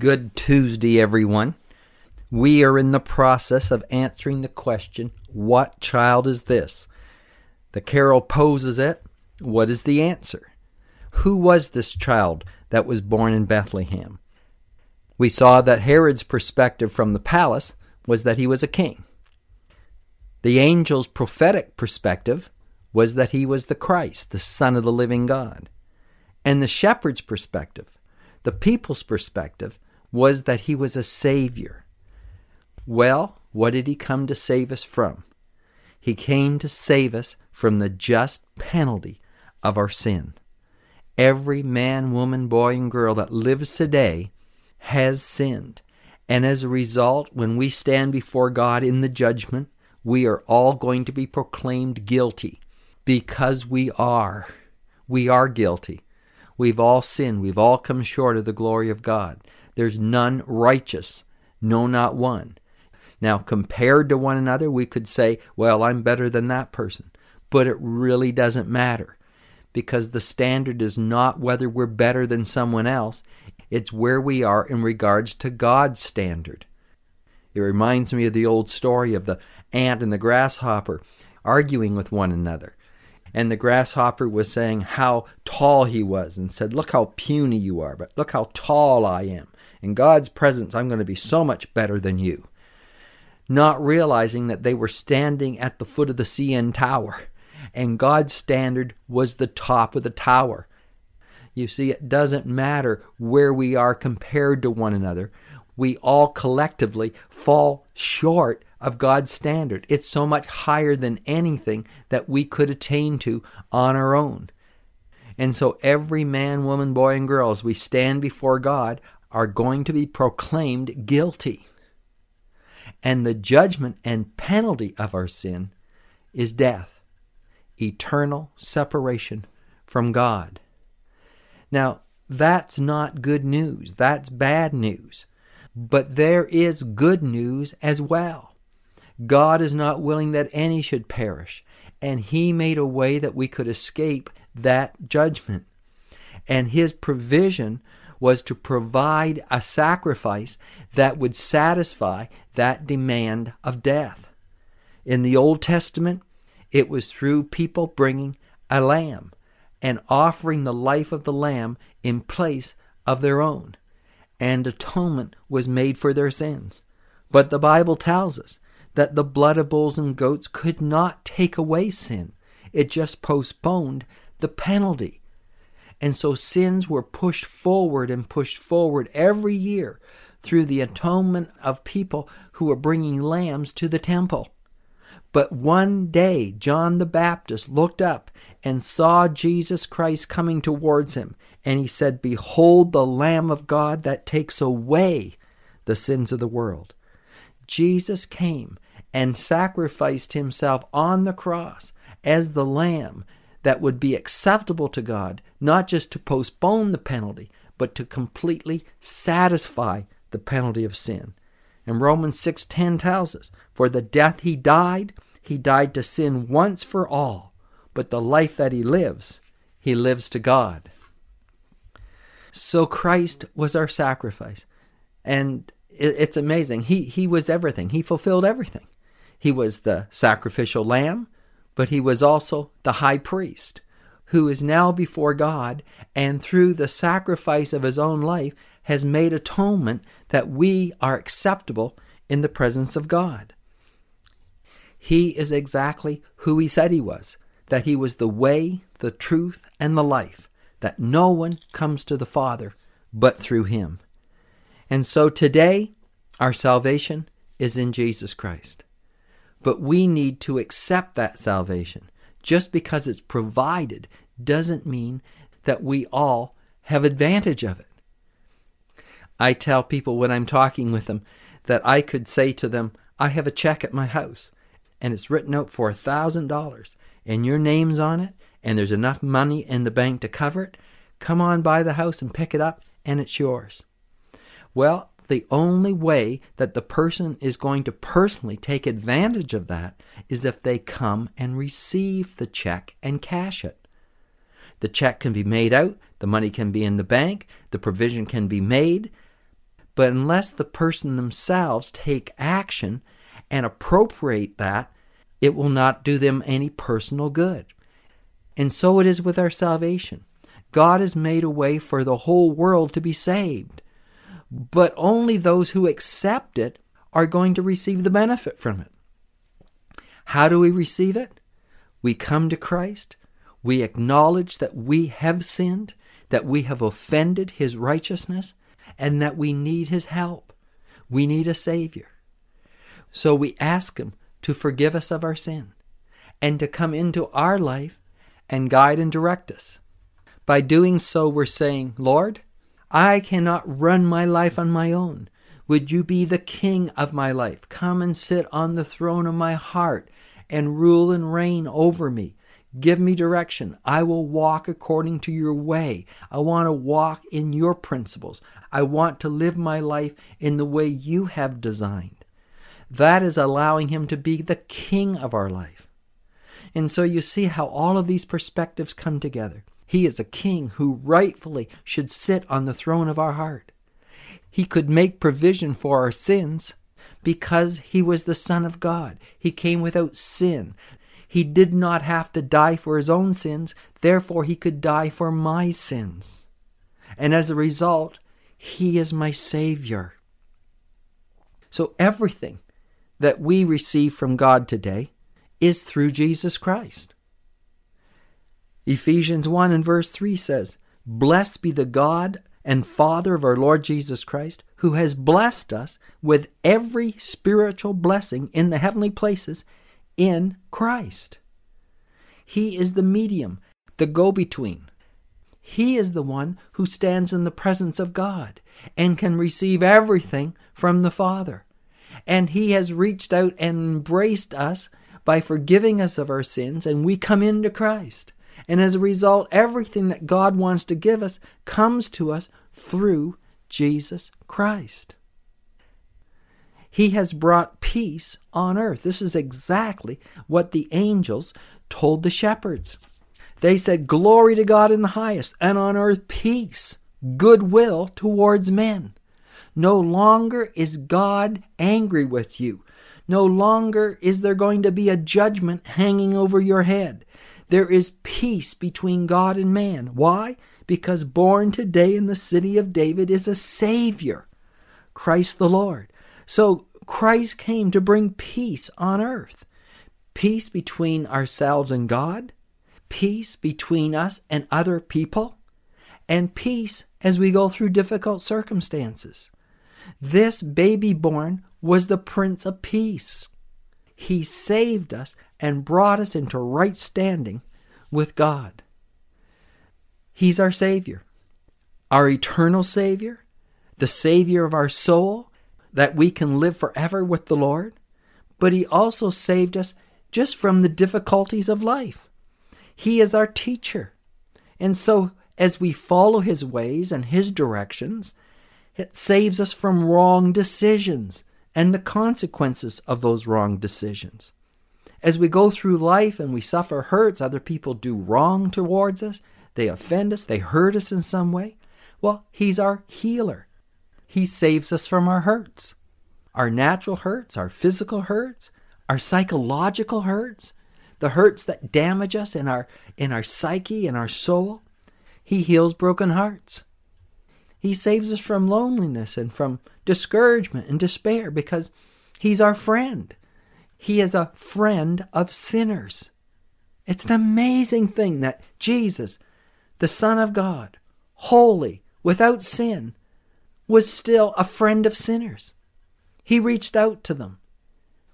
Good Tuesday, everyone. We are in the process of answering the question, What child is this? The carol poses it. What is the answer? Who was this child that was born in Bethlehem? We saw that Herod's perspective from the palace was that he was a king. The angel's prophetic perspective was that he was the Christ, the Son of the living God. And the shepherd's perspective, the people's perspective, was that he was a Savior. Well, what did he come to save us from? He came to save us from the just penalty of our sin. Every man, woman, boy, and girl that lives today has sinned. And as a result, when we stand before God in the judgment, we are all going to be proclaimed guilty because we are. We are guilty. We've all sinned. We've all come short of the glory of God. There's none righteous, no, not one. Now, compared to one another, we could say, well, I'm better than that person. But it really doesn't matter because the standard is not whether we're better than someone else, it's where we are in regards to God's standard. It reminds me of the old story of the ant and the grasshopper arguing with one another. And the grasshopper was saying how tall he was and said, Look how puny you are, but look how tall I am. In God's presence, I'm going to be so much better than you. Not realizing that they were standing at the foot of the CN Tower, and God's standard was the top of the tower. You see, it doesn't matter where we are compared to one another. We all collectively fall short of God's standard. It's so much higher than anything that we could attain to on our own. And so, every man, woman, boy, and girl, as we stand before God, are going to be proclaimed guilty. And the judgment and penalty of our sin is death, eternal separation from God. Now, that's not good news. That's bad news. But there is good news as well. God is not willing that any should perish, and He made a way that we could escape that judgment. And His provision was to provide a sacrifice that would satisfy that demand of death. In the Old Testament, it was through people bringing a lamb and offering the life of the lamb in place of their own, and atonement was made for their sins. But the Bible tells us that the blood of bulls and goats could not take away sin, it just postponed the penalty. And so sins were pushed forward and pushed forward every year through the atonement of people who were bringing lambs to the temple. But one day, John the Baptist looked up and saw Jesus Christ coming towards him, and he said, Behold the Lamb of God that takes away the sins of the world. Jesus came and sacrificed himself on the cross as the Lamb that would be acceptable to God, not just to postpone the penalty, but to completely satisfy the penalty of sin. And Romans 6:10 tells us, "For the death he died, he died to sin once for all, but the life that he lives, he lives to God." So Christ was our sacrifice. And it's amazing. He he was everything. He fulfilled everything. He was the sacrificial lamb but he was also the high priest, who is now before God, and through the sacrifice of his own life has made atonement that we are acceptable in the presence of God. He is exactly who he said he was that he was the way, the truth, and the life, that no one comes to the Father but through him. And so today, our salvation is in Jesus Christ. But we need to accept that salvation. Just because it's provided doesn't mean that we all have advantage of it. I tell people when I'm talking with them that I could say to them, I have a check at my house and it's written out for a thousand dollars and your name's on it and there's enough money in the bank to cover it. Come on by the house and pick it up and it's yours. Well, the only way that the person is going to personally take advantage of that is if they come and receive the check and cash it. The check can be made out, the money can be in the bank, the provision can be made, but unless the person themselves take action and appropriate that, it will not do them any personal good. And so it is with our salvation. God has made a way for the whole world to be saved but only those who accept it are going to receive the benefit from it. How do we receive it? We come to Christ. We acknowledge that we have sinned, that we have offended His righteousness, and that we need His help. We need a Savior. So we ask Him to forgive us of our sin and to come into our life and guide and direct us. By doing so, we're saying, Lord, I cannot run my life on my own. Would you be the king of my life? Come and sit on the throne of my heart and rule and reign over me. Give me direction. I will walk according to your way. I want to walk in your principles. I want to live my life in the way you have designed. That is allowing him to be the king of our life. And so you see how all of these perspectives come together. He is a king who rightfully should sit on the throne of our heart. He could make provision for our sins because he was the Son of God. He came without sin. He did not have to die for his own sins, therefore, he could die for my sins. And as a result, he is my Savior. So everything that we receive from God today is through Jesus Christ. Ephesians 1 and verse 3 says, Blessed be the God and Father of our Lord Jesus Christ, who has blessed us with every spiritual blessing in the heavenly places in Christ. He is the medium, the go between. He is the one who stands in the presence of God and can receive everything from the Father. And He has reached out and embraced us by forgiving us of our sins, and we come into Christ. And as a result, everything that God wants to give us comes to us through Jesus Christ. He has brought peace on earth. This is exactly what the angels told the shepherds. They said, Glory to God in the highest, and on earth peace, goodwill towards men. No longer is God angry with you. No longer is there going to be a judgment hanging over your head. There is peace between God and man. Why? Because born today in the city of David is a Savior, Christ the Lord. So Christ came to bring peace on earth peace between ourselves and God, peace between us and other people, and peace as we go through difficult circumstances. This baby born was the Prince of Peace. He saved us and brought us into right standing with God. He's our Savior, our eternal Savior, the Savior of our soul, that we can live forever with the Lord. But He also saved us just from the difficulties of life. He is our teacher. And so, as we follow His ways and His directions, it saves us from wrong decisions and the consequences of those wrong decisions. As we go through life and we suffer hurts, other people do wrong towards us, they offend us, they hurt us in some way. Well, He's our healer. He saves us from our hurts our natural hurts, our physical hurts, our psychological hurts, the hurts that damage us in our, in our psyche and our soul. He heals broken hearts. He saves us from loneliness and from discouragement and despair because He's our friend. He is a friend of sinners. It's an amazing thing that Jesus, the Son of God, holy, without sin, was still a friend of sinners. He reached out to them.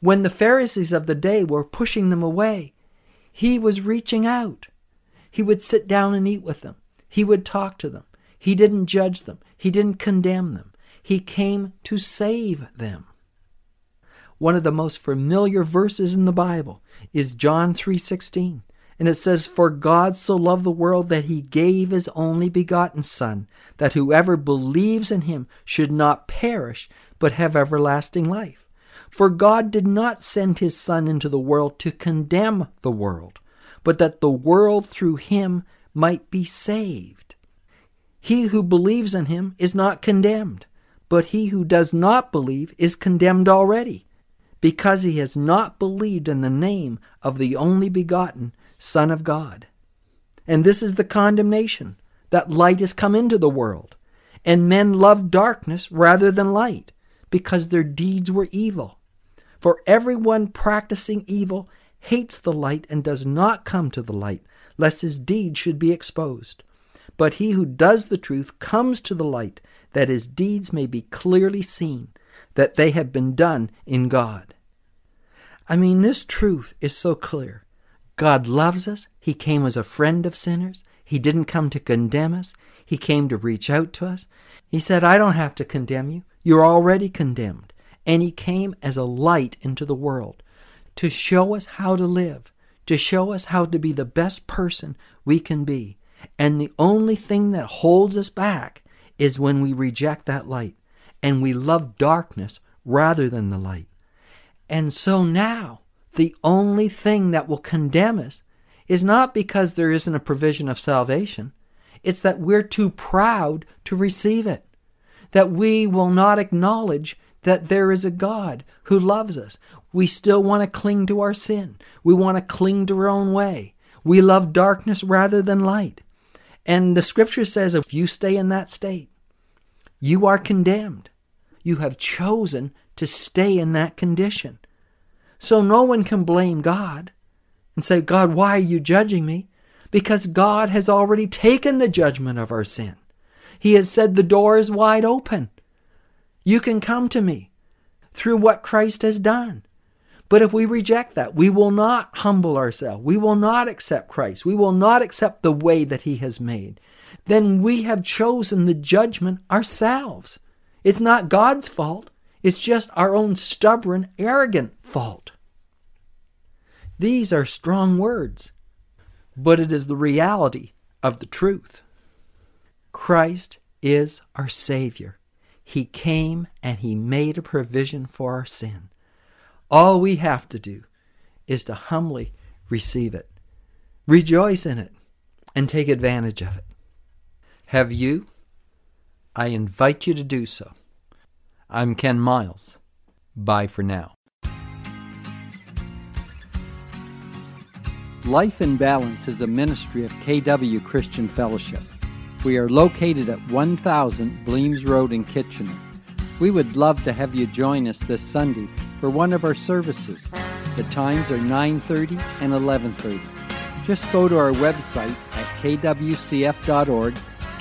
When the Pharisees of the day were pushing them away, he was reaching out. He would sit down and eat with them. He would talk to them. He didn't judge them. He didn't condemn them. He came to save them. One of the most familiar verses in the Bible is John 3:16. And it says, For God so loved the world that he gave his only begotten Son, that whoever believes in him should not perish, but have everlasting life. For God did not send his Son into the world to condemn the world, but that the world through him might be saved. He who believes in him is not condemned, but he who does not believe is condemned already, because he has not believed in the name of the only begotten Son of God. And this is the condemnation that light has come into the world, and men love darkness rather than light, because their deeds were evil. For everyone practicing evil hates the light and does not come to the light, lest his deeds should be exposed. But he who does the truth comes to the light, that his deeds may be clearly seen, that they have been done in God. I mean, this truth is so clear God loves us. He came as a friend of sinners. He didn't come to condemn us. He came to reach out to us. He said, I don't have to condemn you. You're already condemned. And He came as a light into the world to show us how to live, to show us how to be the best person we can be. And the only thing that holds us back is when we reject that light and we love darkness rather than the light. And so now, the only thing that will condemn us is not because there isn't a provision of salvation, it's that we're too proud to receive it, that we will not acknowledge that there is a God who loves us. We still want to cling to our sin, we want to cling to our own way. We love darkness rather than light. And the scripture says if you stay in that state, you are condemned. You have chosen to stay in that condition. So no one can blame God and say, God, why are you judging me? Because God has already taken the judgment of our sin. He has said the door is wide open. You can come to me through what Christ has done. But if we reject that, we will not humble ourselves. We will not accept Christ. We will not accept the way that He has made. Then we have chosen the judgment ourselves. It's not God's fault. It's just our own stubborn, arrogant fault. These are strong words, but it is the reality of the truth. Christ is our Savior. He came and He made a provision for our sin. All we have to do is to humbly receive it, rejoice in it, and take advantage of it. Have you? I invite you to do so. I'm Ken Miles. Bye for now. Life in Balance is a ministry of KW Christian Fellowship. We are located at 1000 Bleams Road in Kitchener. We would love to have you join us this Sunday for one of our services. The times are 9:30 and 11:30. Just go to our website at kwcf.org